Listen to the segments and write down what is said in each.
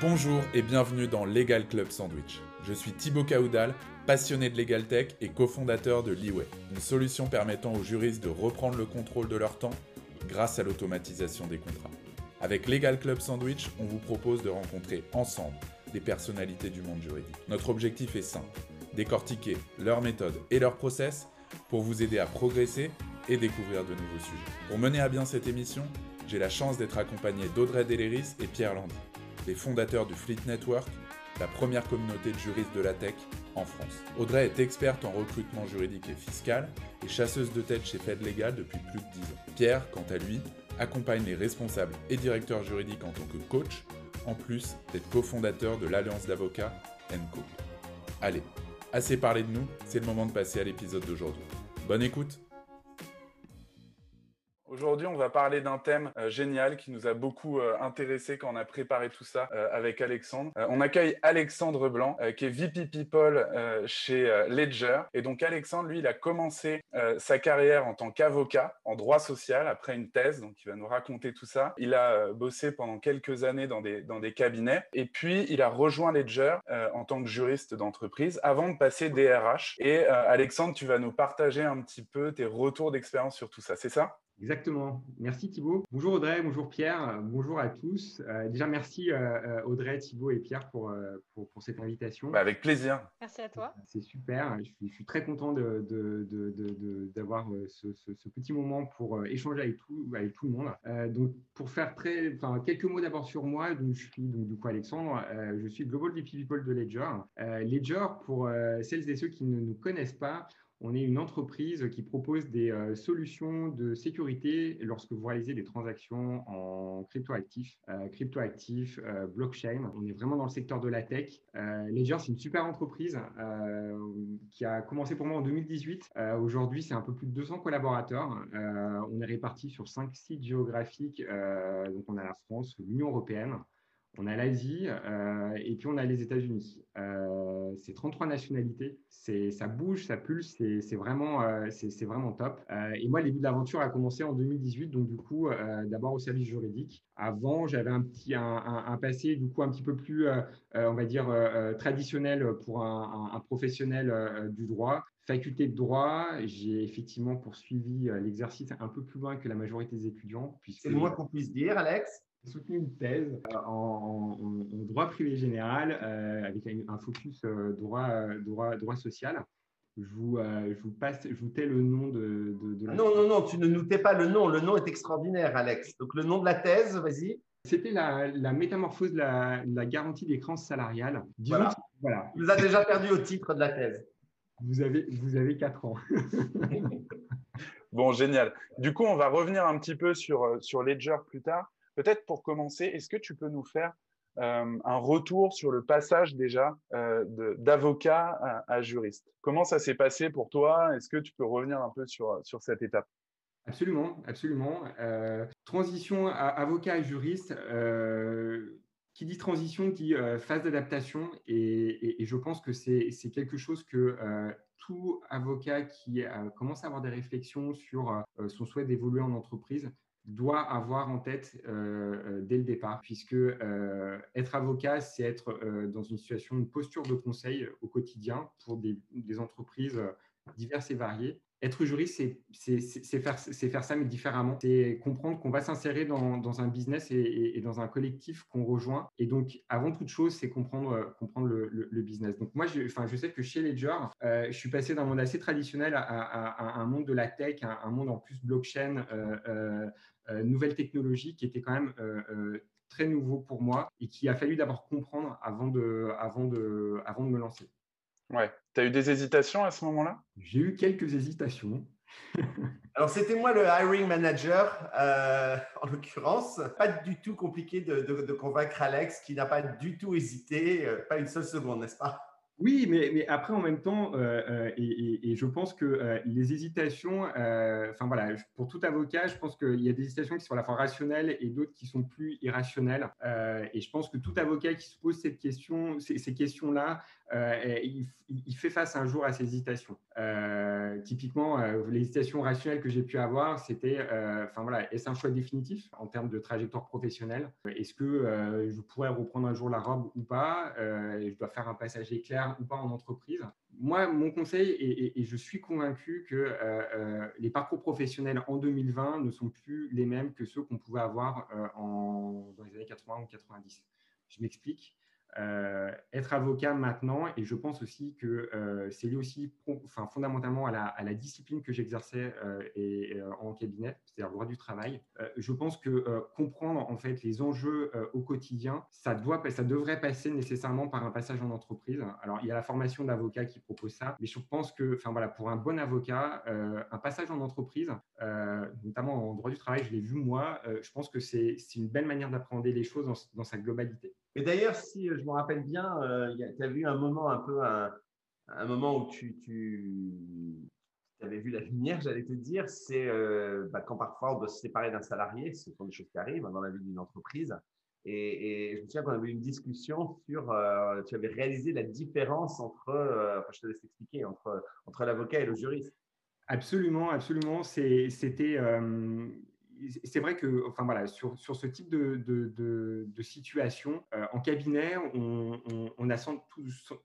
Bonjour et bienvenue dans Legal Club Sandwich. Je suis Thibaut Caoudal, passionné de Legal Tech et cofondateur de Leeway, une solution permettant aux juristes de reprendre le contrôle de leur temps grâce à l'automatisation des contrats. Avec Legal Club Sandwich, on vous propose de rencontrer ensemble des personnalités du monde juridique. Notre objectif est simple, décortiquer leurs méthodes et leurs process pour vous aider à progresser et découvrir de nouveaux sujets. Pour mener à bien cette émission, j'ai la chance d'être accompagné d'Audrey Deléris et Pierre Landy, les fondateurs du Fleet Network, la première communauté de juristes de la tech en France. Audrey est experte en recrutement juridique et fiscal et chasseuse de tête chez Fed Legal depuis plus de 10 ans. Pierre, quant à lui, accompagne les responsables et directeurs juridiques en tant que coach, en plus d'être cofondateur de l'Alliance d'avocats Co. Allez, assez parlé de nous, c'est le moment de passer à l'épisode d'aujourd'hui. Bonne écoute Aujourd'hui, on va parler d'un thème euh, génial qui nous a beaucoup euh, intéressé quand on a préparé tout ça euh, avec Alexandre. on accueille Alexandre Blanc, qui est VP People chez Ledger. Et donc Alexandre, lui, il a commencé sa carrière en tant qu'avocat en droit social après une thèse. Donc il va nous raconter tout ça. Il a bossé pendant quelques années dans des, dans des cabinets. Et puis, il a rejoint Ledger en tant que juriste d'entreprise avant de passer DRH. Et Alexandre, tu vas nous partager un petit peu tes retours d'expérience sur tout ça. C'est ça? Exactement. Merci Thibault. Bonjour Audrey, bonjour Pierre, bonjour à tous. Euh, déjà, merci euh, euh, Audrey, Thibault et Pierre pour, pour, pour cette invitation. Bah, avec plaisir. Merci à toi. C'est super. Je suis, je suis, très content d'avoir de, de, de, ce, ce, ce, petit moment pour échanger avec tout, avec tout le monde. donc, pour faire très, enfin, quelques mots d'abord sur moi, donc, je suis donc, du coup Alexandre, je suis Global VP People de Ledger. Ledger, pour celles et ceux qui ne nous connaissent pas, on est une entreprise qui propose des euh, solutions de sécurité lorsque vous réalisez des transactions en cryptoactifs, euh, cryptoactifs, euh, blockchain. On est vraiment dans le secteur de la tech. Ledger, c'est une super entreprise qui a commencé pour moi en 2018. Aujourd'hui, c'est un peu plus de 200 collaborateurs. on est répartis sur cinq sites géographiques. donc, on a la France, l'Union européenne, on a l'Asie et puis on a les États-Unis c'est 33 nationalités, c'est ça bouge, ça pulse, c'est vraiment, euh, c'est vraiment top. Euh, et moi, le début de l'aventure a commencé en 2018, donc du coup, euh, d'abord au service juridique. Avant, j'avais un petit un, passé du coup un petit peu plus, on va dire, traditionnel pour un, professionnel du droit faculté de droit, j'ai effectivement poursuivi l'exercice un peu plus loin que la majorité des étudiants. C'est le qu'on puisse dire, Alex soutenu une thèse euh, en, droit privé général euh, avec un, focus euh, droit, droit, droit social. Je vous, je vous, passe, je vous tais le nom de, de, la Non, non, non, tu ne nous tais pas le nom. Le nom est extraordinaire, Alex. Donc, le nom de la thèse, vas-y. C'était la, la, métamorphose de la, la garantie des créances salariales. voilà. voilà. Tu nous as déjà perdu au titre de la thèse. Vous avez, vous avez 4 ans. bon, génial. Du coup, on va revenir un petit peu sur, sur Ledger plus tard. Peut-être pour commencer, est-ce que tu peux nous faire euh, un retour sur le passage déjà euh, d'avocat à, juriste? Comment ça s'est passé pour toi? Est-ce que tu peux revenir un peu sur, sur cette étape? Absolument, absolument. Euh, transition à avocat à juriste, qui dit transition dit phase d'adaptation et, je pense que c'est quelque chose que tout avocat qui commence à avoir des réflexions sur son souhait d'évoluer en entreprise doit avoir en tête euh, euh, dès le départ, puisque euh, être avocat, c'est être dans une situation, une posture de conseil au quotidien pour des, entreprises diverses et variées être juriste, c'est faire, faire, ça, mais différemment. C'est comprendre qu'on va s'insérer dans, dans, un business et, dans un collectif qu'on rejoint. Et donc, avant toute chose, c'est comprendre, comprendre le, business. Donc, moi, je, enfin, je sais que chez Ledger, je suis passé d'un monde assez traditionnel à, à, un monde de la tech, un, monde en plus blockchain, euh, nouvelles technologies qui était quand même très nouveau pour moi et qui a fallu d'abord comprendre avant de, avant, de, avant de me lancer. Ouais. Tu as eu des hésitations à ce moment-là? J'ai eu quelques hésitations. Alors, c'était moi le hiring manager, euh, en l'occurrence. Pas du tout compliqué de, de, convaincre Alex, qui n'a pas du tout hésité, euh, pas une seule seconde, n'est-ce pas? Oui, mais, après, en même temps, euh, et, et, je pense que les hésitations, enfin voilà, pour tout avocat, je pense qu'il y a des hésitations qui sont à la fois rationnelles et d'autres qui sont plus irrationnelles. et je pense que tout avocat qui se pose ces questions-là, euh, il, fait face un jour à ces hésitations. Euh, typiquement, euh, l'hésitation rationnelle que j'ai pu avoir, c'était, enfin voilà, est-ce un choix définitif en termes de trajectoire professionnelle? Est-ce que je pourrais reprendre un jour la robe ou pas? Je dois faire un passage éclair ou pas en entreprise Moi, mon conseil, et, je suis convaincu que les parcours professionnels en 2020 ne sont plus les mêmes que ceux qu'on pouvait avoir en, dans les années 80 ou 90. Je m'explique. Euh, être avocat maintenant, et je pense aussi que euh, c'est lié aussi enfin, fondamentalement à la, discipline que j'exerçais euh, et, en cabinet, c'est-à-dire droit du travail. je pense que comprendre en fait les enjeux au quotidien, ça, doit, ça devrait passer nécessairement par un passage en entreprise. Alors il y a la formation d'avocat qui propose ça, mais je pense que enfin, voilà, pour un bon avocat, un passage en entreprise, notamment en droit du travail, je l'ai vu moi, je pense que c'est une belle manière d'appréhender les choses dans sa globalité. Mais d'ailleurs, si je me rappelle bien, euh, tu as vu un moment un peu, un, moment où tu, avais vu la lumière, j'allais te dire, c'est euh, bah, quand parfois on doit se séparer d'un salarié, ce sont des choses qui arrivent dans la vie d'une entreprise. Et, je me souviens qu'on avait eu une discussion sur, euh, tu avais réalisé la différence entre, enfin, je te laisse expliquer, entre, entre l'avocat et le juriste. Absolument, absolument. C'était c'est vrai que, enfin voilà, sur, ce type de, situation, euh, en cabinet, on, a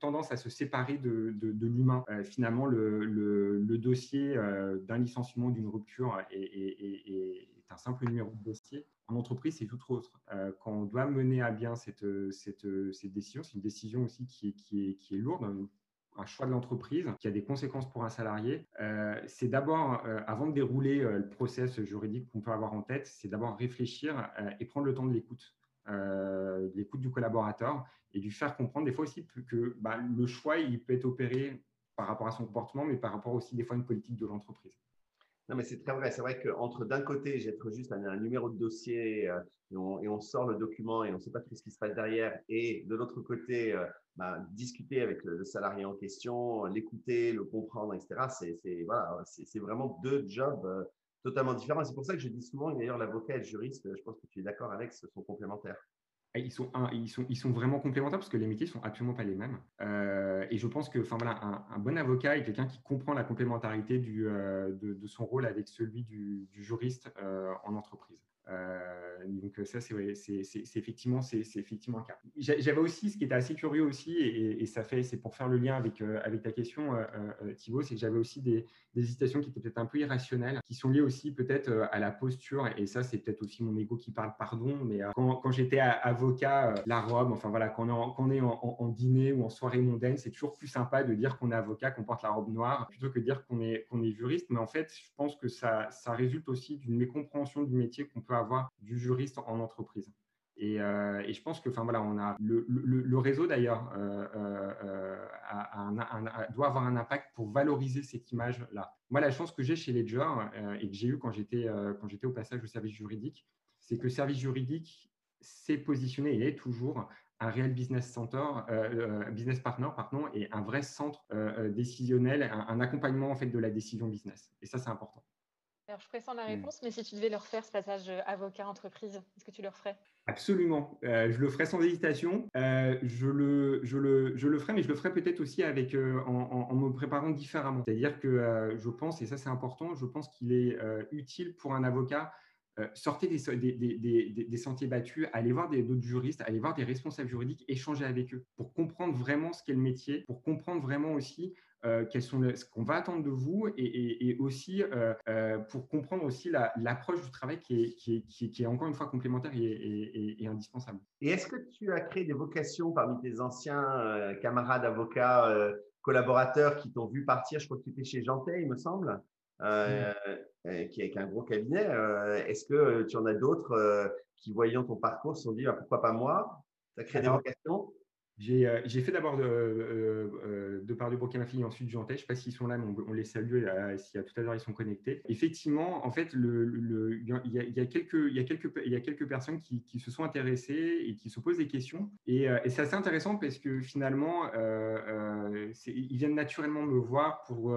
tendance à se séparer de, l'humain. Euh, finalement, le, dossier euh, d'un licenciement, d'une rupture est, un simple numéro de dossier. En entreprise, c'est tout autre. quand on doit mener à bien cette, décision, c'est une décision aussi qui est lourde un choix de l'entreprise qui a des conséquences pour un salarié, euh, c'est d'abord, euh, avant de dérouler euh, le process juridique qu'on peut avoir en tête, c'est d'abord réfléchir et prendre le temps de l'écoute. l'écoute du collaborateur et lui faire comprendre des fois aussi que bah, le choix il peut être opéré par rapport à son comportement mais par rapport aussi des fois à une politique de l'entreprise. Non, mais c'est très vrai. C'est vrai qu'entre d'un côté, j'ai juste un, numéro de dossier et, on, sort le document et on ne sait pas tout ce qui se passe derrière, et de l'autre côté, bah, discuter avec le, salarié en question, l'écouter, le comprendre, etc. C'est voilà, c'est vraiment deux jobs euh, totalement différents. C'est pour ça que je dis souvent, d'ailleurs, l'avocat et le juriste, je pense que tu es d'accord avec, ce sont complémentaires. Ils sont, ils, sont, vraiment complémentaires parce que les métiers sont absolument pas les mêmes. Euh, et je pense que enfin, un, bon avocat est quelqu'un qui comprend la complémentarité euh, de, son rôle avec celui du, juriste en entreprise. Euh, donc ça, c'est effectivement, c'est effectivement un cas. J'avais aussi, ce qui était assez curieux aussi, et, ça fait, c'est pour faire le lien avec, euh, avec ta question, euh, Thibaut, c'est que j'avais aussi des, hésitations qui étaient peut-être un peu irrationnelles, qui sont liées aussi peut-être à la posture, et ça, c'est peut-être aussi mon ego qui parle, pardon, mais quand, j'étais avocat, la robe, enfin voilà, quand on est, en, on est en, dîner ou en soirée mondaine, c'est toujours plus sympa de dire qu'on est avocat, qu'on porte la robe noire, plutôt que de dire qu'on est, qu'on est juriste. Mais en fait, je pense que ça, ça résulte aussi d'une mécompréhension du métier qu'on peut avoir du juriste en entreprise. Et, euh, je pense que, enfin voilà, on a le, réseau d'ailleurs euh, euh, doit avoir un impact pour valoriser cette image-là. Moi, la chance que j'ai chez Ledger et que j'ai eu quand j'étais quand j'étais au passage au service juridique, c'est que le service juridique s'est positionné et est toujours un réel business center, business partner, pardon, et un vrai centre décisionnel, un, un, accompagnement en fait de la décision business. Et ça, c'est important. Alors, je pressens la mmh. réponse, mais si tu devais leur faire ce passage euh, avocat-entreprise, est-ce que tu le ferais? Absolument. Euh, je le ferai sans hésitation. Euh, je, le, je, le, je le ferai, mais je le ferai peut-être aussi avec, en, me préparant différemment. C'est-à-dire que je pense, et ça c'est important, je pense qu'il est utile pour un avocat sortez des, des, des, des, sentiers battus, allez voir d'autres juristes, allez voir des responsables juridiques, échanger avec eux pour comprendre vraiment ce qu'est le métier, pour comprendre vraiment aussi euh, sont ce qu'on va attendre de vous et, aussi euh, euh, pour comprendre aussi l'approche du travail qui est, qui, est, qui, est, encore une fois complémentaire et, indispensable. Et est-ce que tu as créé des vocations parmi tes anciens camarades avocats, collaborateurs qui t'ont vu partir? Je crois que tu étais chez Jantet, il me semble. qui est un gros cabinet. Est-ce que tu en as d'autres qui, voyant ton parcours, se sont dit ah, pourquoi pas moi? Tu as créé des vocations? Euh, j'ai fait d'abord de, euh, euh, de par du Burkina Faso et ensuite Jantais. Je ne sais pas s'ils sont là, mais on, les salue si à tout à l'heure ils sont connectés. Effectivement, en fait, il, y a, quelques, personnes qui, se sont intéressées et qui se posent des questions. Et, et c'est assez intéressant parce que finalement, ils viennent naturellement me voir pour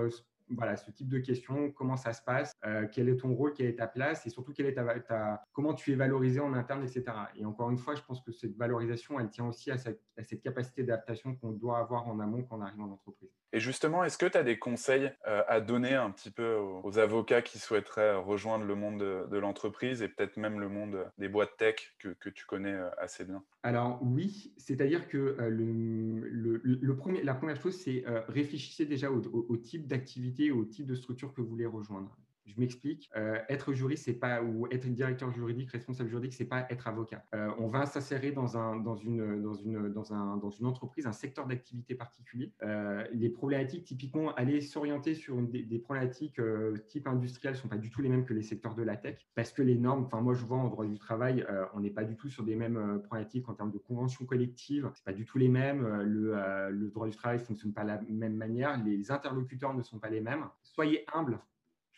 voilà, ce type de questions, comment ça se passe, euh, quel est ton rôle, quelle est ta place et surtout quelle est ta, comment tu es valorisé en interne, etc. Et encore une fois, je pense que cette valorisation, elle tient aussi à, cette capacité d'adaptation qu'on doit avoir en amont quand on arrive en entreprise. Et justement, est-ce que tu as des conseils euh, à donner un petit peu aux, avocats qui souhaiteraient rejoindre le monde de, l'entreprise et peut-être même le monde des boîtes tech que, que tu connais euh, assez bien? Alors oui, c'est-à-dire que le, le, premier, la première chose, c'est réfléchissez déjà au, au type d'activité, au type de structure que vous voulez rejoindre. Je m'explique. Euh, être juriste, c'est pas ou être directeur juridique, responsable juridique, c'est pas être avocat. Euh, on va s'insérer dans un dans une dans une dans un dans une entreprise, un secteur d'activité particulier. Euh, les problématiques, typiquement, aller s'orienter sur des, problématiques type industriel sont pas du tout les mêmes que les secteurs de la tech, parce que les normes. Enfin, moi, je vois en droit du travail, on n'est pas du tout sur des mêmes problématiques en termes de conventions collectives. C'est pas du tout les mêmes. Le, le droit du travail fonctionne pas de la même manière. Les interlocuteurs ne sont pas les mêmes. Soyez humble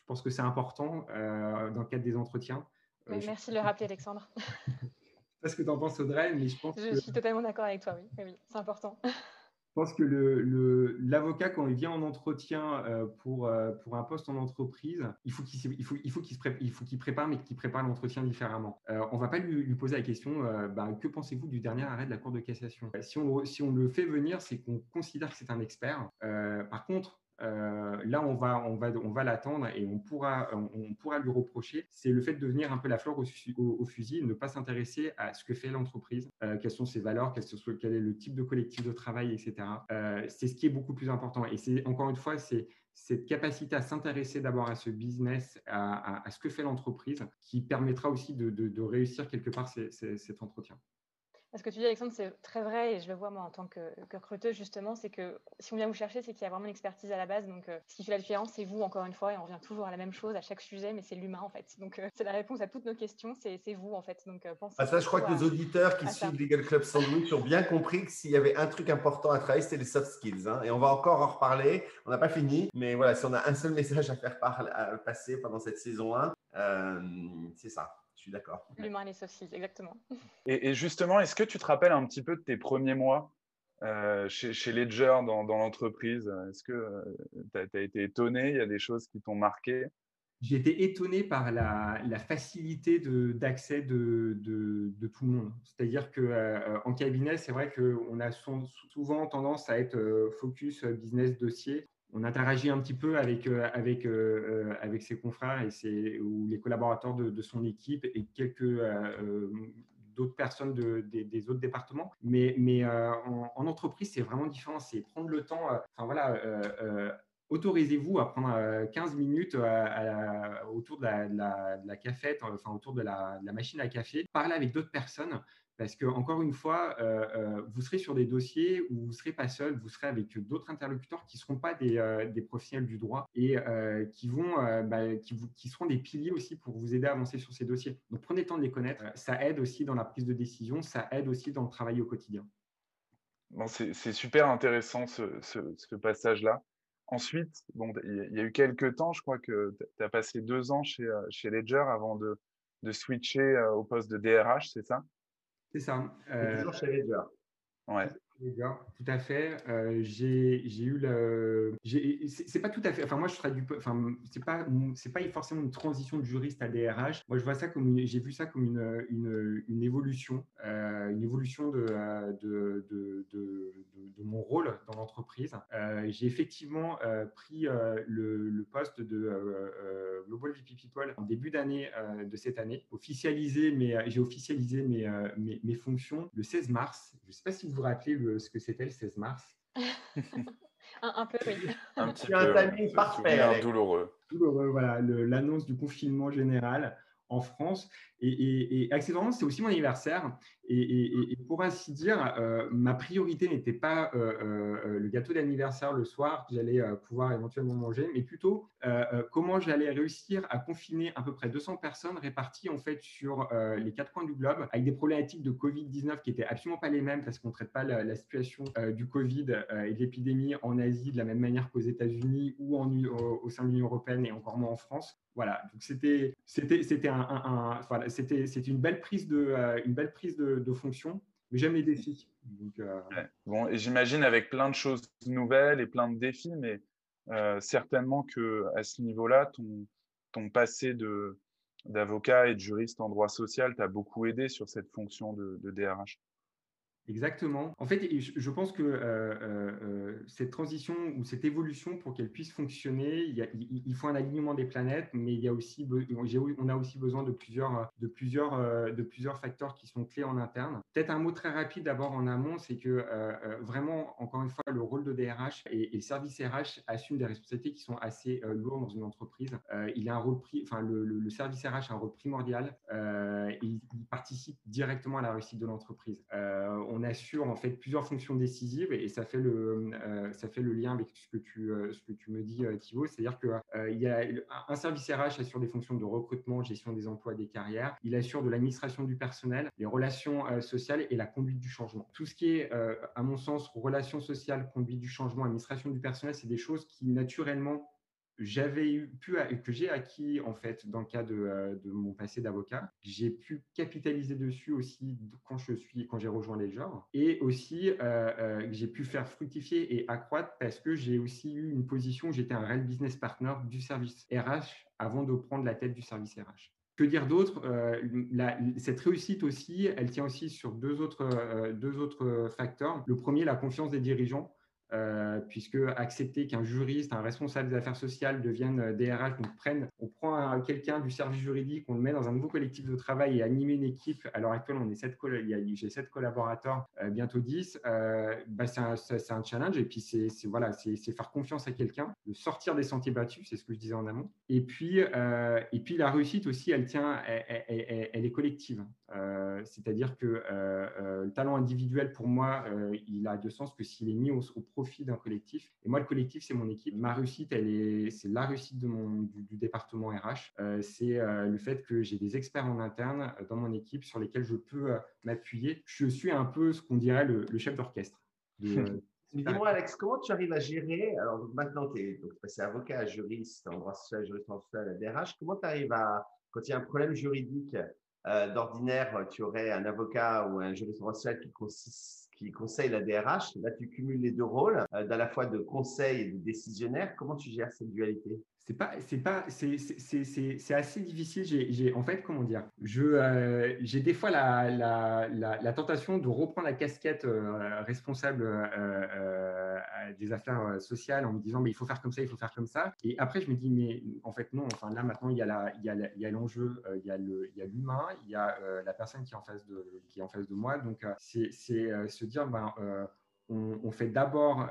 pense que c'est important euh, dans le cadre des entretiens. Euh, merci de le rappeler, Alexandre. je sais pas ce que tu en penses, Audrey, mais je pense Je suis totalement d'accord avec toi, oui, oui, c'est important. Je pense que l'avocat, le, quand il vient en entretien euh, pour, pour un poste en entreprise, il faut qu'il il faut, il faut qu'il qu prépare, mais qu'il prépare l'entretien différemment. on ne va pas lui, lui, poser la question bah, que pensez-vous du dernier arrêt de la Cour de cassation? Si on, si on le fait venir, c'est qu'on considère que c'est un expert. par contre, euh, là, on va, on va, on va l'attendre et on pourra, on, pourra lui reprocher, c'est le fait de devenir un peu la fleur au, fusil, ne pas s'intéresser à ce que fait l'entreprise, euh, quelles sont ses valeurs, quel, quel, est le type de collectif de travail, etc. Euh, c'est ce qui est beaucoup plus important. Et c'est encore une fois, c'est cette capacité à s'intéresser d'abord à ce business, à, ce que fait l'entreprise, qui permettra aussi de, réussir quelque part cet entretien. Ce que tu dis, Alexandre, c'est très vrai et je le vois moi en tant que, recruteuse, justement, c'est que si on vient vous chercher, c'est qu'il y a vraiment une expertise à la base. Donc, euh, ce qui fait la différence, c'est vous, encore une fois, et on revient toujours à la même chose à chaque sujet, mais c'est l'humain, en fait. Donc, euh, c'est la réponse à toutes nos questions, c'est vous, en fait. Donc, euh, pensez ah, ça, je crois que les auditeurs qui suivent Legal Club Sandwich ont bien compris que s'il y avait un truc important à travailler, c'était les soft skills. Hein. et on va encore en reparler. On n'a pas fini, mais voilà, si on a un seul message à faire passer pendant cette saison 1, c'est ça d'accord. L'humain et les soft skills, exactement. Et, justement, est-ce que tu te rappelles un petit peu de tes premiers mois euh, chez, Ledger dans, l'entreprise? Est-ce que euh, tu as, été étonné? Il y a des choses qui t'ont marqué? J'ai été étonné par la, facilité d'accès de, de, tout le monde. C'est-à-dire qu'en euh, en cabinet, c'est vrai qu'on a souvent tendance à être focus business dossier on interagit un petit peu avec, euh, avec, euh, euh, avec ses confrères et ou les collaborateurs de, son équipe et quelques d'autres personnes des, autres départements. Mais, mais en, entreprise, c'est vraiment différent. C'est prendre le temps. Enfin voilà. Autorisez-vous à prendre 15 minutes autour de la, enfin autour de la, machine à café, parler avec d'autres personnes, parce que, encore une fois, euh, euh, vous serez sur des dossiers où vous ne serez pas seul, vous serez avec d'autres interlocuteurs qui ne seront pas des, euh, des, professionnels du droit et qui, vont, bah, qui, qui, seront des piliers aussi pour vous aider à avancer sur ces dossiers. Donc, prenez le temps de les connaître. Ça aide aussi dans la prise de décision, ça aide aussi dans le travail au quotidien. Bon, c'est super intéressant ce, ce, passage-là. Ensuite, bon, il y a eu quelques temps, je crois que tu as passé deux ans chez, chez Ledger avant de, de switcher au poste de DRH, c'est ça? C'est ça. Euh, toujours chez Ledger. Ouais. Tout à fait. Euh, j'ai eu le. C'est pas tout à fait. Enfin, moi, je du. Enfin, c'est pas, pas forcément une transition de juriste à DRH. Moi, je vois ça comme. J'ai vu ça comme une, une, une évolution, euh, une évolution de, de, de, de, de mon rôle dans l'entreprise. Euh, j'ai effectivement pris le, le, poste de Global VP People en début d'année de cette année. Officialisé, mais j'ai officialisé mes, mes, mes, fonctions le 16 mars. Je sais pas si vous vous rappelez le ce que c'était le 16 mars. un, peu, oui. Un petit peu. Un timing parfait. Douloureux. Douloureux, voilà. L'annonce du confinement général en France. Et, et, accessoirement, c'est aussi mon anniversaire. Et, pour ainsi dire, euh, ma priorité n'était pas euh, euh, le gâteau d'anniversaire le soir que j'allais pouvoir éventuellement manger, mais plutôt comment j'allais réussir à confiner à peu près 200 personnes réparties en fait sur les quatre coins du globe avec des problématiques de Covid-19 qui étaient absolument pas les mêmes parce qu'on ne traite pas la, situation du Covid et de l'épidémie en Asie de la même manière qu'aux États-Unis ou au, sein de l'Union européenne et encore moins en France. Voilà, donc c'était c'était c'était un, voilà, c'était une belle prise prise de fonction, mais j'aime les défis. Euh, j'imagine avec plein de choses nouvelles et plein de défis, mais certainement que à ce niveau-là, ton, passé d'avocat et de juriste en droit social t'a beaucoup aidé sur cette fonction de DRH. Exactement. En fait, je pense que euh, euh, euh, cette transition ou cette évolution, pour qu'elle puisse fonctionner, il, faut un alignement des planètes, mais il y a aussi, on a aussi besoin de plusieurs, de, plusieurs, de plusieurs facteurs qui sont clés en interne. Peut-être un mot très rapide d'abord en amont, c'est que vraiment, encore une fois, le rôle de DRH et, le service RH assume des responsabilités qui sont assez lourdes dans une entreprise. il a un rôle, le, service RH a un rôle primordial et il, participe directement à la réussite de l'entreprise assure en fait plusieurs fonctions décisives et ça fait le, euh, lien avec ce que tu, euh, me dis, euh, Thibaut. C'est-à-dire qu'il il y a un service RH assure des fonctions de recrutement, gestion des emplois, des carrières. Il assure de l'administration du personnel, les relations sociales et la conduite du changement. Tout ce qui est, à mon sens, relations sociales, conduite du changement, administration du personnel, c'est des choses qui naturellement j'avais pu que j'ai acquis en fait dans le euh, de, mon passé d'avocat. J'ai pu capitaliser dessus aussi quand je suis quand j'ai rejoint les genres et aussi euh, euh, j'ai pu faire fructifier et accroître parce que j'ai aussi eu une position j'étais un réel business partner du service RH avant de prendre la tête du service RH. Que dire d'autre Cette réussite aussi, elle tient aussi sur deux autres, deux autres facteurs. Le premier, la confiance des dirigeants. Euh, puisque accepter qu'un juriste, un responsable des affaires sociales devienne DRH, donc prenne, on prend quelqu'un du service juridique, on le met dans un nouveau collectif de travail et animer une équipe. À l'heure actuelle, on est sept, j'ai sept collaborateurs, euh, bientôt 10. Euh, bah c'est un, challenge et puis c'est voilà, c'est faire confiance à quelqu'un, de sortir des sentiers battus, c'est ce que je disais en amont. Et puis, et puis la réussite aussi, elle tient, elle, est collective. C'est-à-dire que le talent individuel, pour moi, il a de sens que s'il est mis au, au profit d'un collectif. Et moi, le collectif, c'est mon équipe. Ma réussite, elle est, c'est la réussite de mon, du, département RH. Euh, c'est euh, le fait que j'ai des experts en interne euh, dans mon équipe sur lesquels je peux m'appuyer. Je suis un peu ce qu'on dirait le, chef d'orchestre. Dis-moi, Alex, comment tu arrives à gérer Alors maintenant, tu es passé avocat, juriste, en droit social, juriste en social, à DRH. Comment tu arrives à, quand il y a un problème juridique, d'ordinaire, tu aurais un avocat ou un juriste en droit social qui consiste qui conseille la DRH. Là, tu cumules les deux rôles, euh, d'à la fois de conseil et de décisionnaire. Comment tu gères cette dualité? C'est pas, c'est pas, c'est assez difficile. J'ai, en fait, comment dire, je, euh, j'ai des fois la, la, la, tentation de reprendre la casquette euh, responsable euh, des affaires sociales en me disant, mais il faut faire comme ça, il faut faire comme ça. Et après, je me dis, mais en fait, non. Enfin, là, maintenant, il y a la, il y a, l'enjeu, il y a le, il y a l'humain, il y a la personne qui est en face de, qui est en face de moi. Donc, c'est, se dire, ben, on, fait d'abord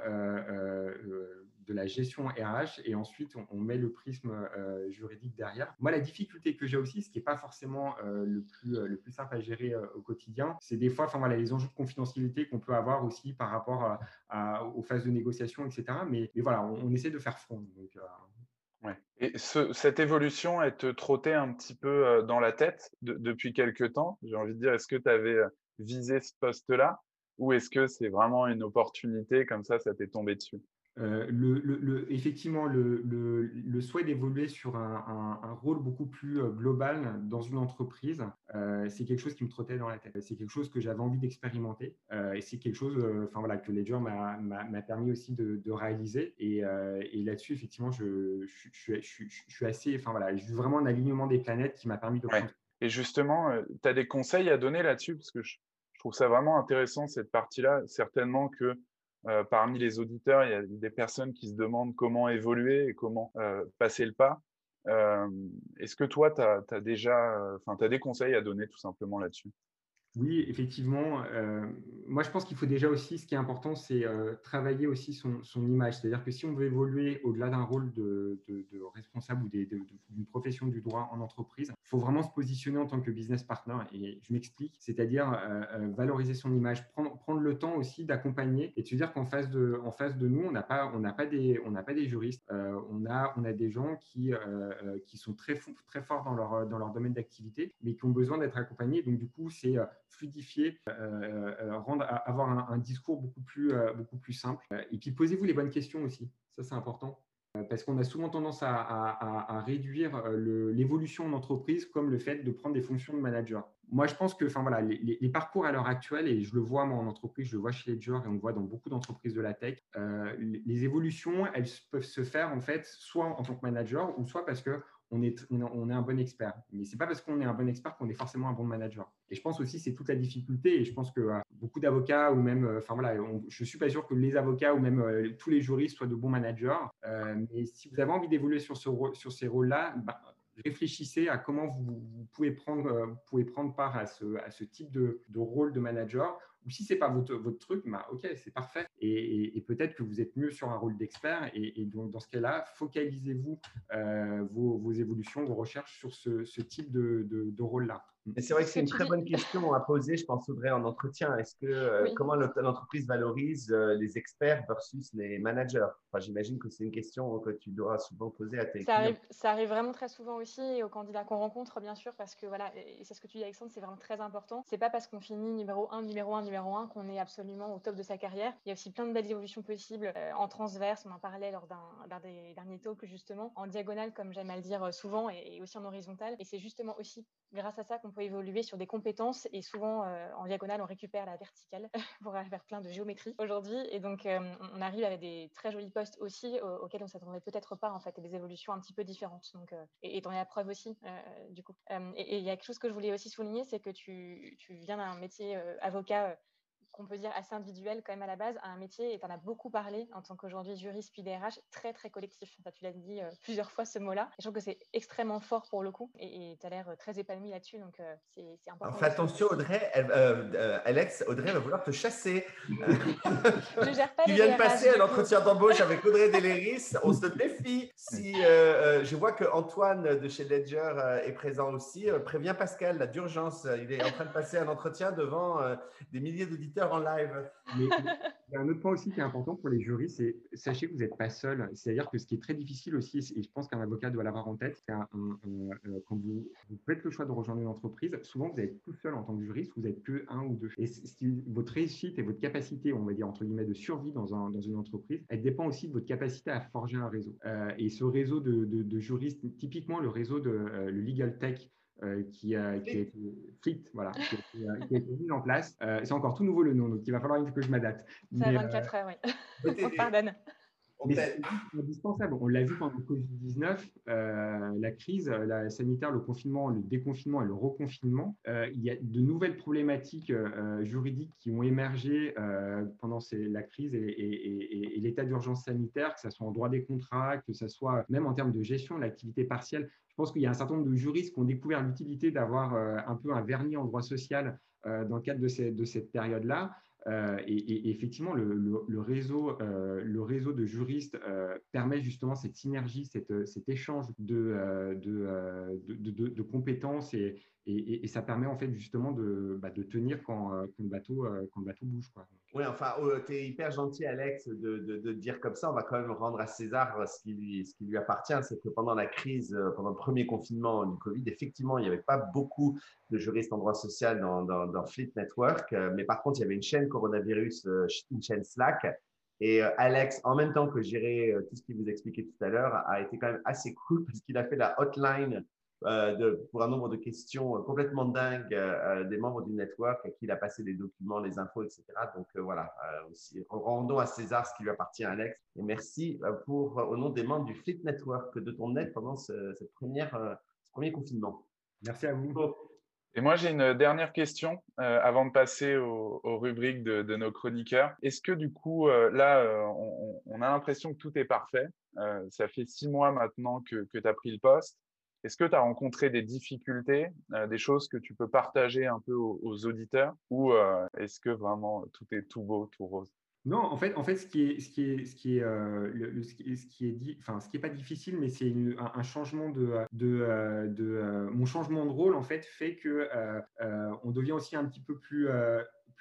de la gestion RH et ensuite on, met le prisme euh, juridique derrière. Moi, la difficulté que j'ai aussi, ce qui n'est pas forcément euh, le, plus, euh, le plus simple à gérer au quotidien, c'est des fois voilà, les enjeux de confidentialité qu'on peut avoir aussi par rapport aux phases de négociation, etc. Mais, voilà, on, essaie de faire front. Ouais. Et cette évolution, elle te trottait un petit peu dans la tête depuis quelques temps? J'ai envie de dire, est-ce que tu avais visé ce poste-là? Ou est-ce que c'est vraiment une opportunité comme ça, ça t'est tombé dessus? Euh, le, effectivement, le, souhait d'évoluer sur un, rôle beaucoup plus euh, global dans une entreprise, euh, c'est quelque chose qui me trottait dans la tête. C'est quelque chose que j'avais envie d'expérimenter et c'est quelque chose enfin, voilà, que Ledger m'a permis aussi de, réaliser. Et, là-dessus, effectivement, je, je, suis assez, enfin voilà, j'ai vraiment un alignement des planètes qui m'a permis de. Et justement, tu as des conseils à donner là-dessus? Parce que je, je trouve ça vraiment intéressant cette partie-là. Certainement que euh, parmi les auditeurs, il y a des personnes qui se demandent comment évoluer et comment euh, passer le pas. Euh, est-ce que toi, tu as, déjà, enfin, tu as des conseils à donner tout simplement là-dessus? Oui, effectivement. Euh, moi, je pense qu'il faut déjà aussi, ce qui est important, c'est euh, travailler aussi son, image. C'est-à-dire que si on veut évoluer au-delà d'un rôle de, responsable ou d'une profession du droit en entreprise, il faut vraiment se positionner en tant que business partner. Et je m'explique, c'est-à-dire euh, valoriser son image, prendre, prendre le temps aussi d'accompagner et de se dire qu'en face de, face de nous, on n'a pas, pas des, pas des juristes, on a, on a des gens qui, qui sont très, très forts dans leur, dans leur domaine d'activité, mais qui ont besoin d'être accompagnés. Donc, du coup, c'est fluidifier, euh, euh, rendre, avoir un, discours beaucoup plus, euh, beaucoup plus simple. Et puis posez-vous les bonnes questions aussi, ça c'est important parce qu'on a souvent tendance à, réduire l'évolution en entreprise comme le fait de prendre des fonctions de manager. moi, je pense que enfin, voilà, les, parcours à l'heure actuelle, et je le vois moi en entreprise, je le vois chez Ledger et on le voit dans beaucoup d'entreprises de la tech, euh, les évolutions, elles peuvent se faire en fait soit en tant que manager ou soit parce que on est, on est un bon expert. Mais ce n'est pas parce qu'on est un bon expert qu'on est forcément un bon manager. Et je pense aussi c'est toute la difficulté. Et je pense que euh, beaucoup d'avocats ou même, euh, enfin voilà, je suis pas sûr que les avocats ou même tous les juristes soient de bons managers. mais si vous avez envie d'évoluer sur, ce, sur ces rôles-là, bah, réfléchissez à comment vous, pouvez, prendre, euh, pouvez prendre part à ce, à ce type de, de, rôle de manager. Ou si ce n'est pas votre, truc, bah, ok, c'est parfait. Et, peut-être que vous êtes mieux sur un rôle d'expert. Et, donc, dans ce cas-là, focalisez-vous euh, vos, vos, évolutions, vos recherches sur ce, type de, de rôle-là. Mais c'est vrai que c'est une très bonne question à poser, je pense, Audrey, en entretien. Est-ce que euh, comment l'entreprise valorise euh, les experts versus les managers? Enfin, J'imagine que c'est une question que tu dois souvent poser à tes ça clients. Arrive, ça arrive vraiment très souvent aussi aux candidats qu'on rencontre, bien sûr, parce que voilà, et c'est ce que tu dis, Alexandre, c'est vraiment très important. C'est pas parce qu'on finit numéro 1, numéro 1, numéro 1 qu'on est absolument au top de sa carrière. Il y a aussi plein de belles évolutions possibles euh, en transverse. On en parlait lors d'un des derniers talks, justement, en diagonale, comme j'aime à le dire souvent, et, et aussi en horizontal. Et c'est justement aussi grâce à ça qu'on évoluer sur des compétences et souvent euh, en diagonale on récupère la verticale pour faire plein de géométrie aujourd'hui. Et donc euh, on arrive avec des très jolis postes aussi auxquels on s'attendrait peut-être pas en fait et des évolutions un petit peu différentes. Donc euh, et t'en es la preuve aussi du coup. Et il y a quelque chose que je voulais aussi souligner c'est que tu, tu viens d'un métier avocat qu'on peut dire assez individuel quand même à la base, à un métier, et tu en as beaucoup parlé en tant qu'aujourd'hui juriste puis DRH, très très collectif. tu l'as dit euh, plusieurs fois ce mot-là. Je trouve que c'est extrêmement fort pour le coup, et tu as l'air très épanoui là-dessus, donc euh, c'est important. Alors, fais attention Audrey, euh, Alex, Audrey va vouloir te chasser. je gère pas tu viens de passer à l'entretien d'embauche avec Audrey Deléris, on se défie. Si je vois que Antoine de chez Ledger est présent aussi, préviens Pascal, la d'urgence, il est en train de passer un entretien devant des milliers d'auditeurs en live. Mais il y a un autre point aussi qui est important pour les jurys, c'est sachez que vous n'êtes pas seul. C'est-à-dire que ce qui est très difficile aussi, et je pense qu'un avocat doit l'avoir en tête, c'est euh, quand vous, faites le choix de rejoindre une entreprise, souvent vous êtes tout seul en tant que juriste, vous n'êtes que un ou deux. Et votre réussite et votre capacité, on va dire entre guillemets, de survie dans, un, dans une entreprise, elle dépend aussi de votre capacité à forger un réseau. Euh, et ce réseau de, de, juristes, typiquement le réseau de euh, le legal tech, euh, qui, a, qui, a, été Fleet, voilà, qui a, qui a, été mis en place. Euh, c'est encore tout nouveau le nom, donc il va falloir que je m'adapte. Ça 24 heures, oui. On pardonne. C'est indispensable. On l'a vu pendant le Covid-19, euh, la crise la sanitaire, le confinement, le déconfinement et le reconfinement. il y a de nouvelles problématiques juridiques qui ont émergé pendant la crise et, et, et l'état d'urgence sanitaire, que ce soit en droit des contrats, que ce soit même en termes de gestion de l'activité partielle. Je pense qu'il y a un certain nombre de juristes qui ont découvert l'utilité d'avoir euh, un peu un vernis en droit social euh, dans le cadre de, de cette période-là. Euh, et, effectivement, le, réseau, le réseau de juristes permet justement cette synergie, cet échange de, de, de compétences et, et, ça permet en fait justement de, bah, tenir le bateau, quand le bateau bouge. Oui, enfin, oh, tu es hyper gentil, Alex, de, dire comme ça. On va quand même rendre à César ce qui lui, ce qui lui appartient. C'est que pendant la crise, euh, pendant le premier confinement du Covid, effectivement, il n'y avait pas beaucoup de juristes en droit social dans, dans, Fleet Network. Euh, mais par contre, il y avait une chaîne coronavirus, euh, une chaîne Slack. Et Alex, en même temps que gérer tout ce qu'il vous expliquait tout à l'heure, a été quand même assez cool parce qu'il a fait la hotline euh, de, pour un nombre de questions euh, complètement dingues euh, des membres du network à qui il a passé des documents, les infos, etc. Donc voilà, aussi, rendons à César ce qui lui appartient, Alex. Et merci pour, au nom des membres du Fleet Network de ton aide pendant ce, cette première, ce premier confinement. Merci à vous. Et moi, j'ai une dernière question avant de passer aux, rubriques de, nos chroniqueurs. Est-ce que du coup, là, on, on, a l'impression que tout est parfait? Ça fait six mois maintenant que, que tu as pris le poste. Est-ce que tu as rencontré des difficultés, euh, des choses que tu peux partager un peu aux, auditeurs ou euh, est-ce que vraiment tout est tout beau, tout rose? Non, en fait, en fait, ce qui est, ce qui est, ce qui est, euh, ce dit, enfin, ce qui est pas difficile, mais c'est un, changement de, de, de mon changement de rôle en fait fait que on devient aussi un petit peu plus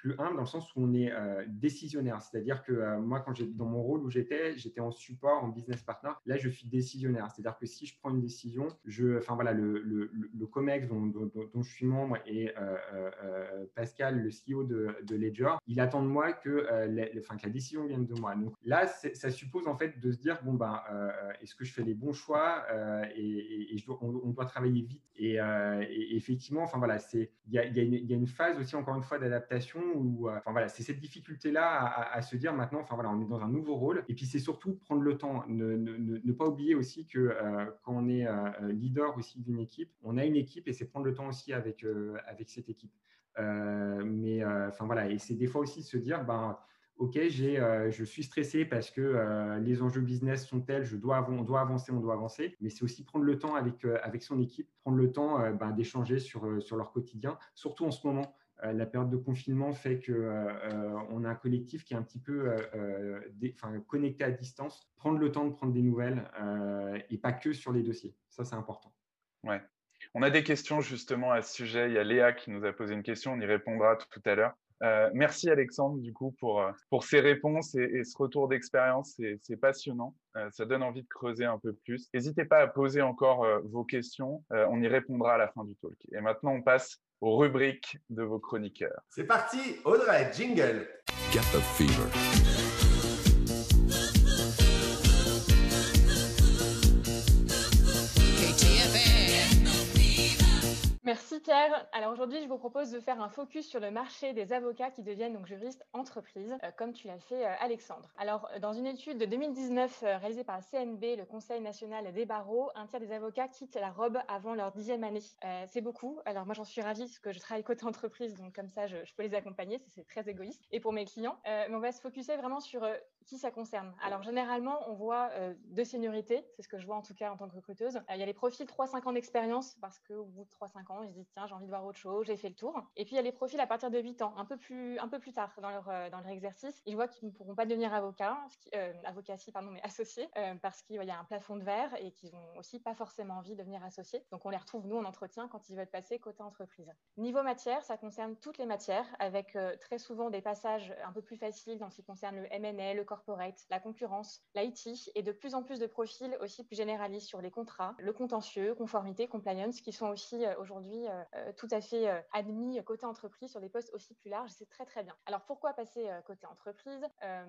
plus dans le sens où on est décisionnaire. C'est-à-dire que moi, quand j'ai dans mon rôle où j'étais, j'étais en support, en business partner. Là, je suis décisionnaire. C'est-à-dire que si je prends une décision, je, enfin voilà, le, le, COMEX dont, je suis membre et Pascal, le CEO de, Ledger, il attend de moi que, enfin, que la décision vienne de moi. Donc là, ça suppose en fait de se dire bon ben, est-ce que je fais les bons choix et, on, doit travailler vite. Et, effectivement, enfin voilà, il y a, une phase aussi encore une fois d'adaptation voilà, c'est cette difficulté là à, se dire maintenant, enfin voilà, on est dans un nouveau rôle. Et puis c'est surtout prendre le temps, ne, pas oublier aussi que quand on est leader aussi d'une équipe, on a une équipe et c'est prendre le temps aussi avec cette équipe. mais enfin voilà, et c'est des fois aussi se dire ben OK, euh, je suis stressé parce que euh, les enjeux business sont tels, je dois, on doit avancer, on doit avancer. Mais c'est aussi prendre le temps avec, euh, son équipe, prendre le temps ben, d'échanger sur leur quotidien, surtout en ce moment. La période de confinement fait qu'on a un collectif qui est un petit peu connecté à distance. Prendre le temps de prendre des nouvelles et pas que sur les dossiers. Ça, c'est important. Ouais. On a des questions justement à ce sujet. Il y a Léa qui nous a posé une question, on y répondra tout à l'heure. Euh, merci Alexandre du coup pour, euh, pour ces réponses et, ce retour d'expérience. C'est passionnant. Euh, ça donne envie de creuser un peu plus. N'hésitez pas à poser encore vos questions. on y répondra à la fin du talk. Et maintenant, on passe aux rubriques de vos chroniqueurs. C'est parti, Audrey, jingle. Get the fever. Merci Pierre. Alors aujourd'hui, je vous propose de faire un focus sur le marché des avocats qui deviennent donc juristes entreprises, euh, comme tu l'as fait euh, Alexandre. Alors dans une étude de 2019 euh, réalisée par CNB, le Conseil national des barreaux, un tiers des avocats quittent la robe avant leur dixième année. c'est beaucoup. Alors moi j'en suis ravie parce que je travaille côté entreprise, donc comme ça je, peux les accompagner, c'est très égoïste. Et pour mes clients, mais on va se focuser vraiment sur qui ça concerne. Alors généralement, on voit deux seniorités, c'est ce que je vois en tout cas en tant que recruteuse. Il y a les profils 3-5 ans d'expérience parce qu'au bout de 3-5 ans, ils se disent tiens, j'ai envie de voir autre chose, j'ai fait le tour. Et puis il y a les profils à partir de 8 ans, un peu plus, un peu plus tard dans leur, euh, dans leur exercice. Ils voient qu'ils ne pourront pas devenir avocats, euh, avocats pardon, mais associés, euh, parce qu'il y a un plafond de verre et qu'ils n'ont aussi pas forcément envie de devenir associés. Donc on les retrouve nous en entretien quand ils veulent passer côté entreprise. Niveau matière, ça concerne toutes les matières, avec très souvent des passages un peu plus faciles dans ce qui concerne le M&A, le corporate, la concurrence, l'IT, et de plus en plus de profils aussi plus généralistes sur les contrats, le contentieux, conformité, compliance, qui sont aussi aujourd'hui euh, tout à fait euh, admis côté entreprise sur des postes aussi plus larges. C'est très très bien. Alors pourquoi passer euh, côté entreprise?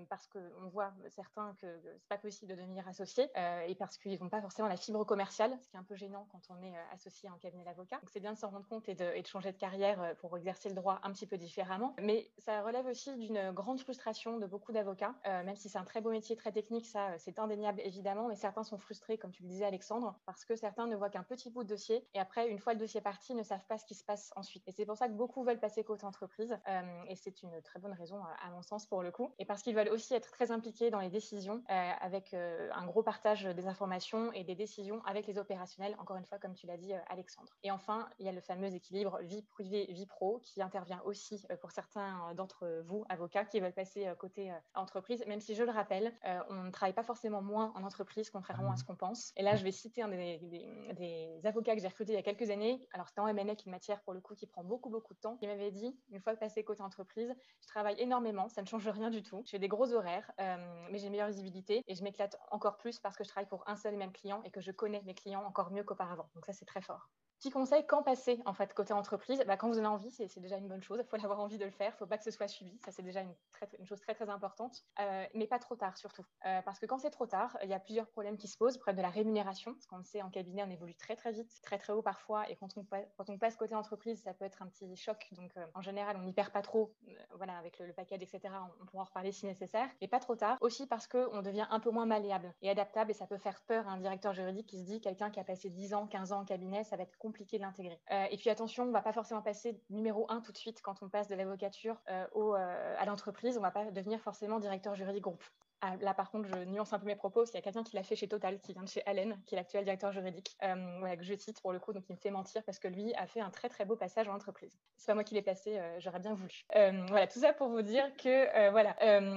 Parce qu'on voit certains que c'est pas possible de devenir associé et parce qu'ils n'ont pas forcément la fibre commerciale, ce qui est un peu gênant quand on est associé en cabinet d'avocat. Donc c'est bien de s'en rendre compte et de, changer de carrière pour exercer le droit un petit peu différemment. Mais ça relève aussi d'une grande frustration de beaucoup d'avocats, si c'est un très beau métier, très technique, ça c'est indéniable évidemment, mais certains sont frustrés, comme tu le disais Alexandre, parce que certains ne voient qu'un petit bout de dossier et après, une fois le dossier parti, ne savent pas ce qui se passe ensuite. Et c'est pour ça que beaucoup veulent passer côté entreprise. Euh, et c'est une très bonne raison, à, mon sens, pour le coup. Et parce qu'ils veulent aussi être très impliqués dans les décisions, euh, avec euh, un gros partage des informations et des décisions avec les opérationnels, encore une fois, comme tu l'as dit, Alexandre. Et enfin, il y a le fameux équilibre vie privée, vie pro, qui intervient aussi pour certains d'entre vous, avocats, qui veulent passer côté entreprise, même si je le rappelle, on ne travaille pas forcément moins en entreprise, contrairement à ce qu'on pense. Et là, je vais citer un des, avocats que j'ai recruté il y a quelques années. Alors, c'était en MNE qui matière pour le coup qui prend beaucoup beaucoup de temps. Il m'avait dit une fois passé côté entreprise, je travaille énormément, ça ne change rien du tout. Je fais des gros horaires, euh, mais j'ai une meilleure visibilité et je m'éclate encore plus parce que je travaille pour un seul et même client et que je connais mes clients encore mieux qu'auparavant. Donc ça c'est très fort. Petit conseil, quand passer en fait côté entreprise bah, Quand vous en avez envie, c'est déjà une bonne chose. Il faut avoir envie de le faire. Il ne faut pas que ce soit suivi. Ça, c'est déjà une, une, chose très très importante. Euh, mais pas trop tard surtout. Euh, parce que quand c'est trop tard, il y a plusieurs problèmes qui se posent. Le problème de la rémunération. Parce qu'on le sait, en cabinet, on évolue très très vite, très très haut parfois. Et quand on, quand on passe côté entreprise, ça peut être un petit choc. Donc euh, en général, on n'y perd pas trop. voilà, avec le, package, etc. On, pourra en reparler si nécessaire. Mais pas trop tard. Aussi parce qu'on devient un peu moins malléable et adaptable. Et ça peut faire peur à un directeur juridique qui se dit quelqu'un qui a passé 10 ans, 15 ans en cabinet, ça va être de l'intégrer. Euh, et puis attention, on ne va pas forcément passer numéro un tout de suite quand on passe de l'avocature euh, euh, à l'entreprise. On ne va pas devenir forcément directeur juridique groupe. Ah, là, par contre, je nuance un peu mes propos, qu'il y a quelqu'un qui l'a fait chez Total, qui vient de chez Allen, qui est l'actuel directeur juridique, euh, que je cite pour le coup, donc il me fait mentir parce que lui a fait un très très beau passage en entreprise. C'est pas moi qui l'ai passé, euh, j'aurais bien voulu. Euh, voilà, tout ça pour vous dire que voilà,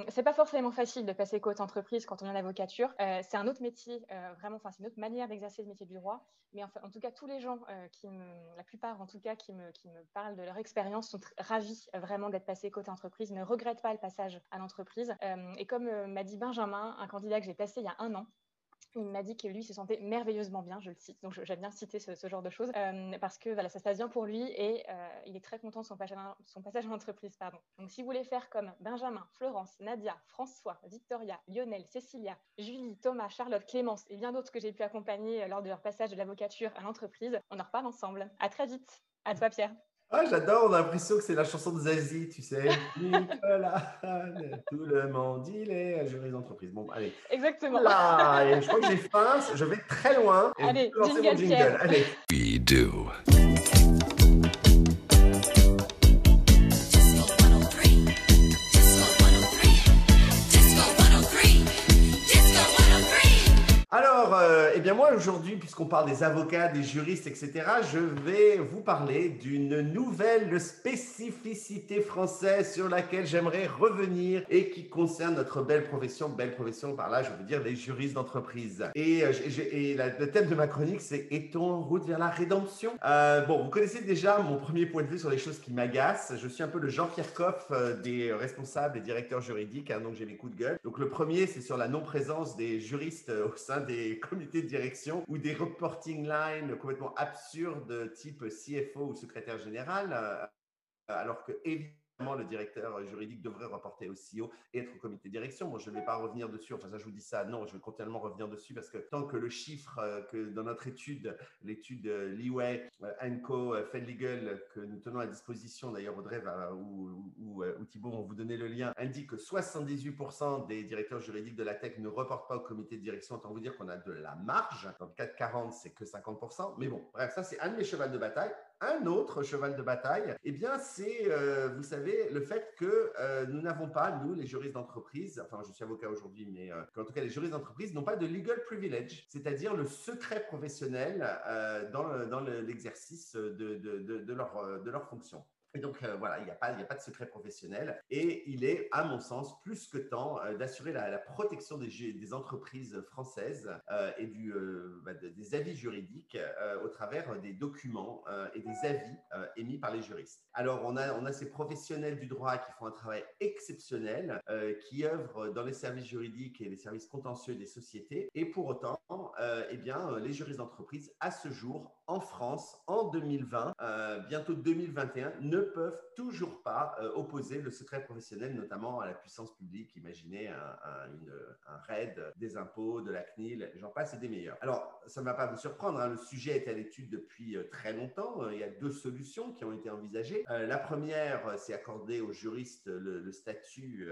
c'est pas forcément facile de passer côte entreprise quand on est en avocature. c'est un autre métier, vraiment, enfin c'est une autre manière d'exercer le métier du droit. Mais en tout cas, tous les gens qui la plupart en tout cas, qui me, qui me parlent de leur expérience sont ravis vraiment d'être passés côté entreprise, ne regrettent pas le passage à l'entreprise. et comme m'a dit Benjamin, un candidat que j'ai passé il y a un an. Il m'a dit que lui se sentait merveilleusement bien, je le cite, donc j'aime bien citer ce, genre de choses, euh, parce que voilà, ça se passe bien pour lui et euh, il est très content de son passage, son passage en entreprise. Pardon. Donc si vous voulez faire comme Benjamin, Florence, Nadia, François, Victoria, Lionel, Cécilia, Julie, Thomas, Charlotte, Clémence et bien d'autres que j'ai pu accompagner lors de leur passage de l'avocature à l'entreprise, on en reparle ensemble. À très vite. À toi Pierre. Ah, j'adore, on a l'impression que c'est la chanson de Zazie, tu sais. Nicolas, tout le monde, il est juriste d'entreprise. Bon, allez. Exactement. Là, je crois que j'ai faim, je vais très loin. allez, jingle, mon jingle. Allez. We do. Euh, eh bien moi aujourd'hui, puisqu'on parle des avocats, des juristes, etc., je vais vous parler d'une nouvelle spécificité française sur laquelle j'aimerais revenir et qui concerne notre belle profession, belle profession par là, je veux dire les juristes d'entreprise. Et, euh, le thème de ma chronique, c'est est-on en route vers la rédemption? Euh, Bon, vous connaissez déjà mon premier point de vue sur les choses qui m'agacent. Je suis un peu le Jean-Pierre Coff des responsables et directeurs juridiques, hein, donc j'ai mes coups de gueule. Donc le premier, c'est sur la non-présence des juristes au sein des comités de direction ou des reporting lines complètement absurdes type CFO ou secrétaire général, euh, alors que le directeur juridique devrait reporter au CEO et être au comité de direction. Moi, je ne vais pas revenir dessus. Enfin, ça, je vous dis ça. Non, je vais continuellement revenir dessus parce que tant que le chiffre euh, que dans notre étude, l'étude Leeway, euh, Legal que nous tenons à disposition, d'ailleurs, Audrey ou, ou, ou, Thibault vont vous donner le lien, indique que 78% des directeurs juridiques de la tech ne reportent pas au comité de direction. Autant vous dire qu'on a de la marge. Dans le cas de 40, c'est que 50%. Mais bon, bref, ça, c'est un de mes chevals de bataille. Un autre cheval de bataille, eh bien, c'est, euh, vous savez, le fait que euh, nous n'avons pas, nous, les juristes d'entreprise, enfin, je suis avocat aujourd'hui, mais euh, en tout cas, les juristes d'entreprise n'ont pas de legal privilege, c'est-à-dire le secret professionnel dans, l'exercice de, de, leur, de leur fonction. Et donc euh, voilà, il n'y a, pas, a pas de secret professionnel et il est, à mon sens, plus que temps euh, d'assurer la, protection des, entreprises françaises euh, et du, bah, des avis juridiques au travers des documents et des avis émis par les juristes. Alors on a, on a ces professionnels du droit qui font un travail exceptionnel, qui œuvrent dans les services juridiques et les services contentieux des sociétés et pour autant, eh bien, les juristes d'entreprise, à ce jour, en France, en 2020, bientôt 2021, ne peuvent toujours pas euh, opposer le secret professionnel, notamment à la puissance publique. Imaginez un, raid des impôts, de la CNIL, j'en passe et des meilleurs. Alors, ça ne va pas vous surprendre, hein, le sujet est à l'étude depuis euh, très longtemps. Euh, il y a deux solutions qui ont été envisagées. la première, c'est accorder aux juristes le, statut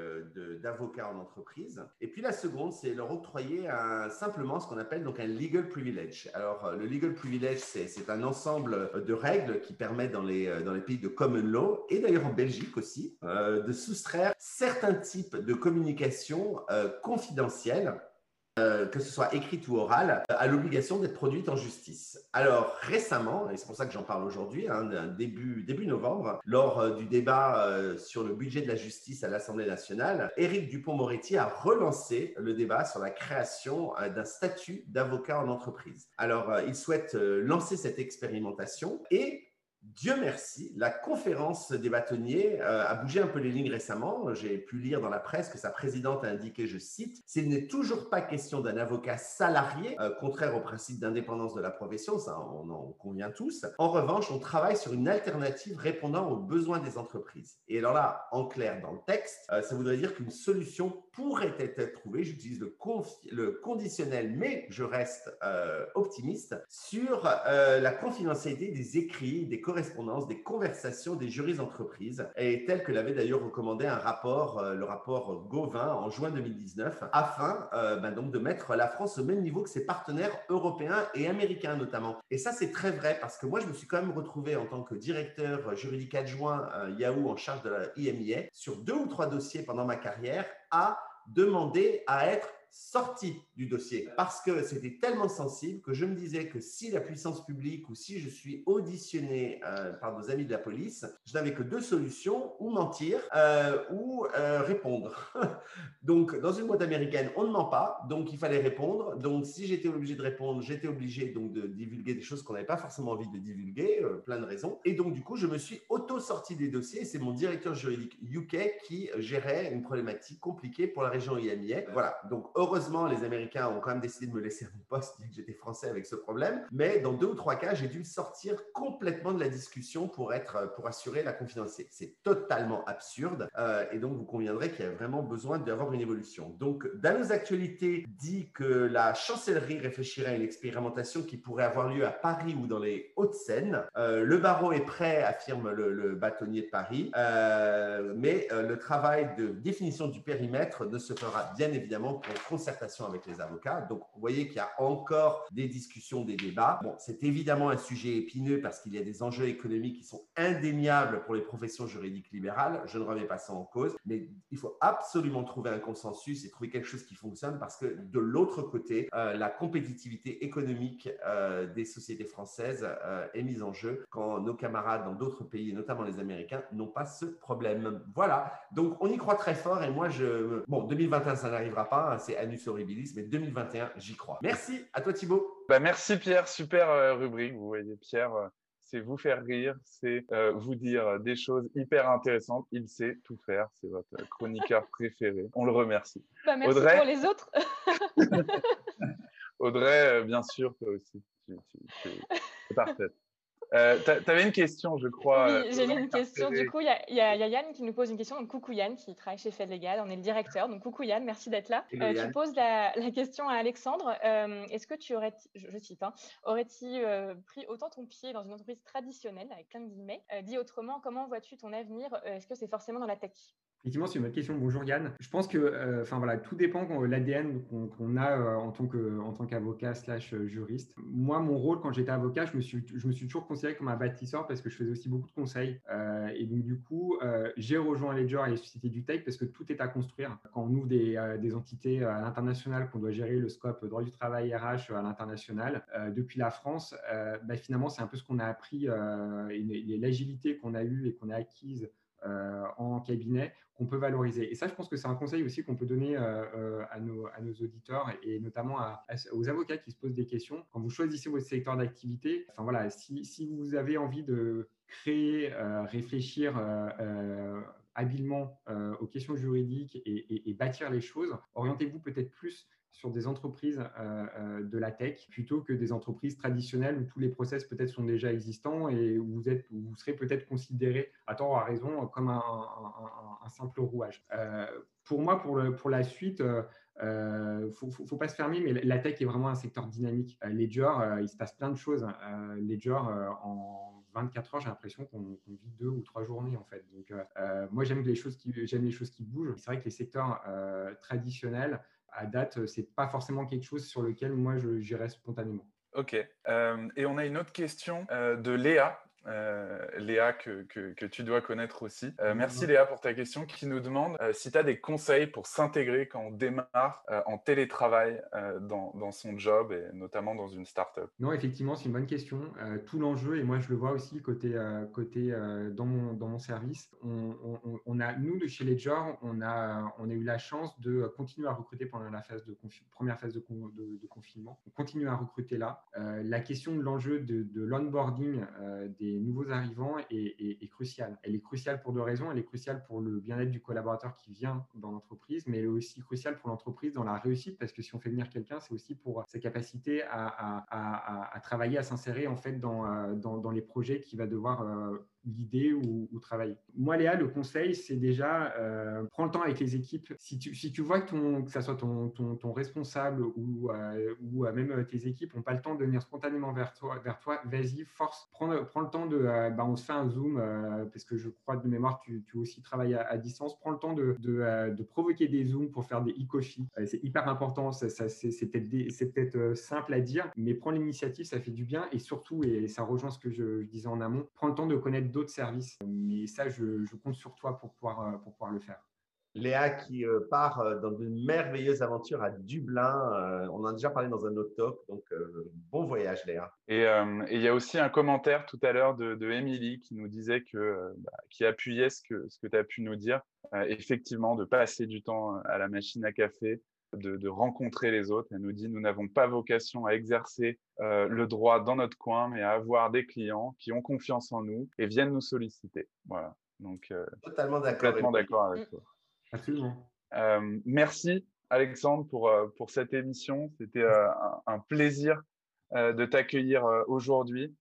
d'avocat en entreprise. Et puis la seconde, c'est leur octroyer simplement ce qu'on appelle donc un legal privilege. Alors, le legal privilege, c'est un ensemble de règles qui dans les, dans les pays de common law, et d'ailleurs en Belgique aussi, euh, de soustraire certains types de communication euh, confidentielles euh, que ce soit écrite ou orale, à l'obligation d'être produite en justice. Alors récemment, et c'est pour ça que j'en parle aujourd'hui, hein, début, novembre, lors du débat sur le budget de la justice à l'Assemblée nationale, Éric Dupont-Moretti a relancé le débat sur la création d'un statut d'avocat en entreprise. Alors il souhaite lancer cette expérimentation et Dieu merci, la conférence des bâtonniers euh, a bougé un peu les lignes récemment. J'ai pu lire dans la presse que sa présidente a indiqué, je cite, S'il n'est toujours pas question d'un avocat salarié, euh, contraire au principe d'indépendance de la profession, ça on en convient tous. En revanche, on travaille sur une alternative répondant aux besoins des entreprises. Et alors là, en clair dans le texte, euh, ça voudrait dire qu'une solution pourrait être trouvée, j'utilise le, le, conditionnel, mais je reste optimiste, sur la confidentialité des écrits, des correspondances des conversations des juristes d'entreprise, et tel que l'avait d'ailleurs recommandé un rapport, euh, le rapport Gauvin en juin 2019, afin euh, ben donc de mettre la France au même niveau que ses partenaires européens et américains notamment. Et ça, c'est très vrai parce que moi, je me suis quand même retrouvé en tant que directeur juridique adjoint euh, Yahoo en charge de la IMIA sur deux ou trois dossiers pendant ma carrière à demandé à être sorti du dossier parce que c'était tellement sensible que je me disais que si la puissance publique ou si je suis auditionné euh, par nos amis de la police, je n'avais que deux solutions, ou mentir euh, ou euh, répondre. donc, dans une boîte américaine, on ne ment pas, donc il fallait répondre. Donc, si j'étais obligé de répondre, j'étais obligé donc de divulguer des choses qu'on n'avait pas forcément envie de divulguer, plein de raisons. Et donc, du coup, je me suis auto-sorti des dossiers. C'est mon directeur juridique UK qui gérait une problématique compliquée pour la région IMIA. Voilà, donc heureusement, les Américains ont quand même décidé de me laisser mon poste, bien que j'étais français avec ce problème. Mais dans deux ou trois cas, j'ai dû sortir complètement de la discussion pour, être, pour assurer la confidentialité. C'est totalement absurde. Euh, et donc, vous conviendrez qu'il y a vraiment besoin d'avoir une évolution. Donc, Danos Actualité dit que la chancellerie réfléchirait à une expérimentation qui pourrait avoir lieu à Paris ou dans les Hauts-de-Seine. Euh, le barreau est prêt, affirme le, bâtonnier de Paris. Euh, mais le travail de définition du périmètre ne se fera bien évidemment pour concertation avec les avocats. Donc, vous voyez qu'il y a encore des discussions, des débats. Bon, c'est évidemment un sujet épineux parce qu'il y a des enjeux économiques qui sont indéniables pour les professions juridiques libérales. Je ne remets pas ça en cause, mais il faut absolument trouver un consensus et trouver quelque chose qui fonctionne parce que de l'autre côté, euh, la compétitivité économique euh, des sociétés françaises euh, est mise en jeu quand nos camarades dans d'autres pays, notamment les Américains, n'ont pas ce problème. Voilà. Donc, on y croit très fort et moi, je. Bon, 2021, ça n'arrivera pas, hein, c'est Anus Horribilis, mais 2021, j'y crois. Merci à toi, Thibaut. Bah, merci, Pierre. Super euh, rubrique. Vous voyez, Pierre, euh, c'est vous faire rire, c'est euh, vous dire des choses hyper intéressantes. Il sait tout faire. C'est votre chroniqueur préféré. On le remercie. Bah, merci Audrey... pour les autres. Audrey, bien sûr, toi aussi. C'est parfait. Euh, tu avais une question, je crois. Oui, euh, j'ai une question. Du coup, il y, a Yann qui nous pose une question. Donc, coucou Yann, qui travaille chez Fed Legal. On est le directeur. Donc, coucou Yann, merci d'être là. Euh, tu poses la, question à Alexandre. Est-ce que tu aurais, je, cite, hein, aurais-tu pris autant ton pied dans une entreprise traditionnelle, avec plein de guillemets Dit autrement, comment vois-tu ton avenir Est-ce que c'est forcément dans la tech? Effectivement, c'est une bonne question. Bonjour Yann. Je pense que, euh, enfin voilà, tout dépend de l'ADN qu'on a euh, en tant qu'avocat slash euh, juriste. Moi, mon rôle quand j'étais avocat, je me suis toujours considéré comme un bâtisseur parce que je faisais aussi beaucoup de conseils. et donc du coup, j'ai rejoint Ledger et les sociétés du tech parce que tout est à construire. Quand on ouvre des, entités à l'international, qu'on doit gérer le scope droit du travail RH à l'international, depuis la France, bah, finalement, c'est un peu ce qu'on a appris et l'agilité qu'on a eue et qu'on a acquise euh, en cabinet qu'on peut valoriser. Et ça, je pense que c'est un conseil aussi qu'on peut donner euh, euh, à, nos, auditeurs et notamment aux avocats qui se posent des questions. Quand vous choisissez votre secteur d'activité, enfin voilà, si, vous avez envie de créer, réfléchir habilement aux questions juridiques et bâtir les choses, orientez-vous peut-être plus sur des entreprises euh, euh, de la tech plutôt que des entreprises traditionnelles où tous les process peut-être sont déjà existants et où vous, êtes, vous serez peut-être considéré, à tort ou à raison, comme un, simple rouage. Euh, pour moi, pour, le, pour la suite, il ne faut, pas se fermer, mais la tech est vraiment un secteur dynamique. Ledger, il se passe plein de choses. Ledger, en 24 heures, j'ai l'impression qu'on vit deux ou trois journées en fait. Donc, moi, j'aime les choses qui j'aime les choses qui bougent. C'est vrai que les secteurs traditionnels à date, c'est pas forcément quelque chose sur lequel moi j'irais spontanément. Ok. Euh, et on a une autre question euh, de Léa euh, Léa, que, que, tu dois connaître aussi. Euh, merci Léa pour ta question qui nous demande euh, si tu as des conseils pour s'intégrer quand on démarre en télétravail dans, dans, son job et notamment dans une startup. Non, effectivement, c'est une bonne question. tout l'enjeu, et moi je le vois aussi côté, côté dans, mon, dans mon service, on, on, a, nous de chez Ledger, on a, on a eu la chance de continuer à recruter pendant la phase de première phase de, de, confinement. On continue à recruter là. la question de l'enjeu de, de l'onboarding des nouveaux arrivants est, cruciale. Elle est cruciale pour deux raisons. Elle est cruciale pour le bien-être du collaborateur qui vient dans l'entreprise, mais elle est aussi cruciale pour l'entreprise dans la réussite, parce que si on fait venir quelqu'un, c'est aussi pour sa capacité à, travailler, à s'insérer en fait dans, euh, les projets qu'il va devoir euh, guider ou, travailler. Moi, Léa, le conseil, c'est déjà euh, prends le temps avec les équipes. Si tu, si tu vois que, ça soit ton, ton, responsable ou, euh, ou euh, même tes équipes n'ont pas le temps de venir spontanément vers toi, vers toi vas-y, force, prends, prends, le temps de, bah, on se fait un Zoom, parce que je crois de mémoire, tu, tu aussi travailles à, distance, prends le temps de, de, de, provoquer des Zooms pour faire des e-coffee. c'est hyper important, ça, ça c'est peut-être peut simple à dire, mais prends l'initiative, ça fait du bien, et surtout, et ça rejoint ce que je, je disais en amont, prends le temps de connaître d'autres services. Mais ça, je, compte sur toi pour pouvoir, euh, pour pouvoir le faire. Léa qui euh, part euh, dans une merveilleuse aventure à Dublin. On en a déjà parlé dans un autre talk, donc bon voyage Léa. Et il y a aussi un commentaire tout à l'heure de, de Émilie qui nous disait que, bah, qui appuyait ce que, ce que tu as pu nous dire. effectivement, de passer du temps à la machine à café, de, de, rencontrer les autres. Elle nous dit nous n'avons pas vocation à exercer le droit dans notre coin, mais à avoir des clients qui ont confiance en nous et viennent nous solliciter. Voilà. Donc, totalement d'accord. d'accord avec toi. Absolument. Euh, merci Alexandre pour, euh, pour cette émission. C'était euh, un, plaisir de t'accueillir aujourd'hui.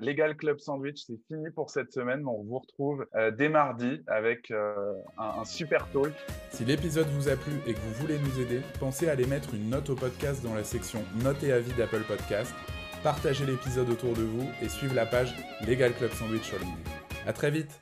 Legal Club Sandwich, c'est fini pour cette semaine. On vous retrouve dès mardi avec un, super talk. Si l'épisode vous a plu et que vous voulez nous aider, pensez à aller mettre une note au podcast dans la section Notes et avis d'Apple Podcast. Partagez l'épisode autour de vous et suivez la page Legal Club Sandwich sur LinkedIn. À très vite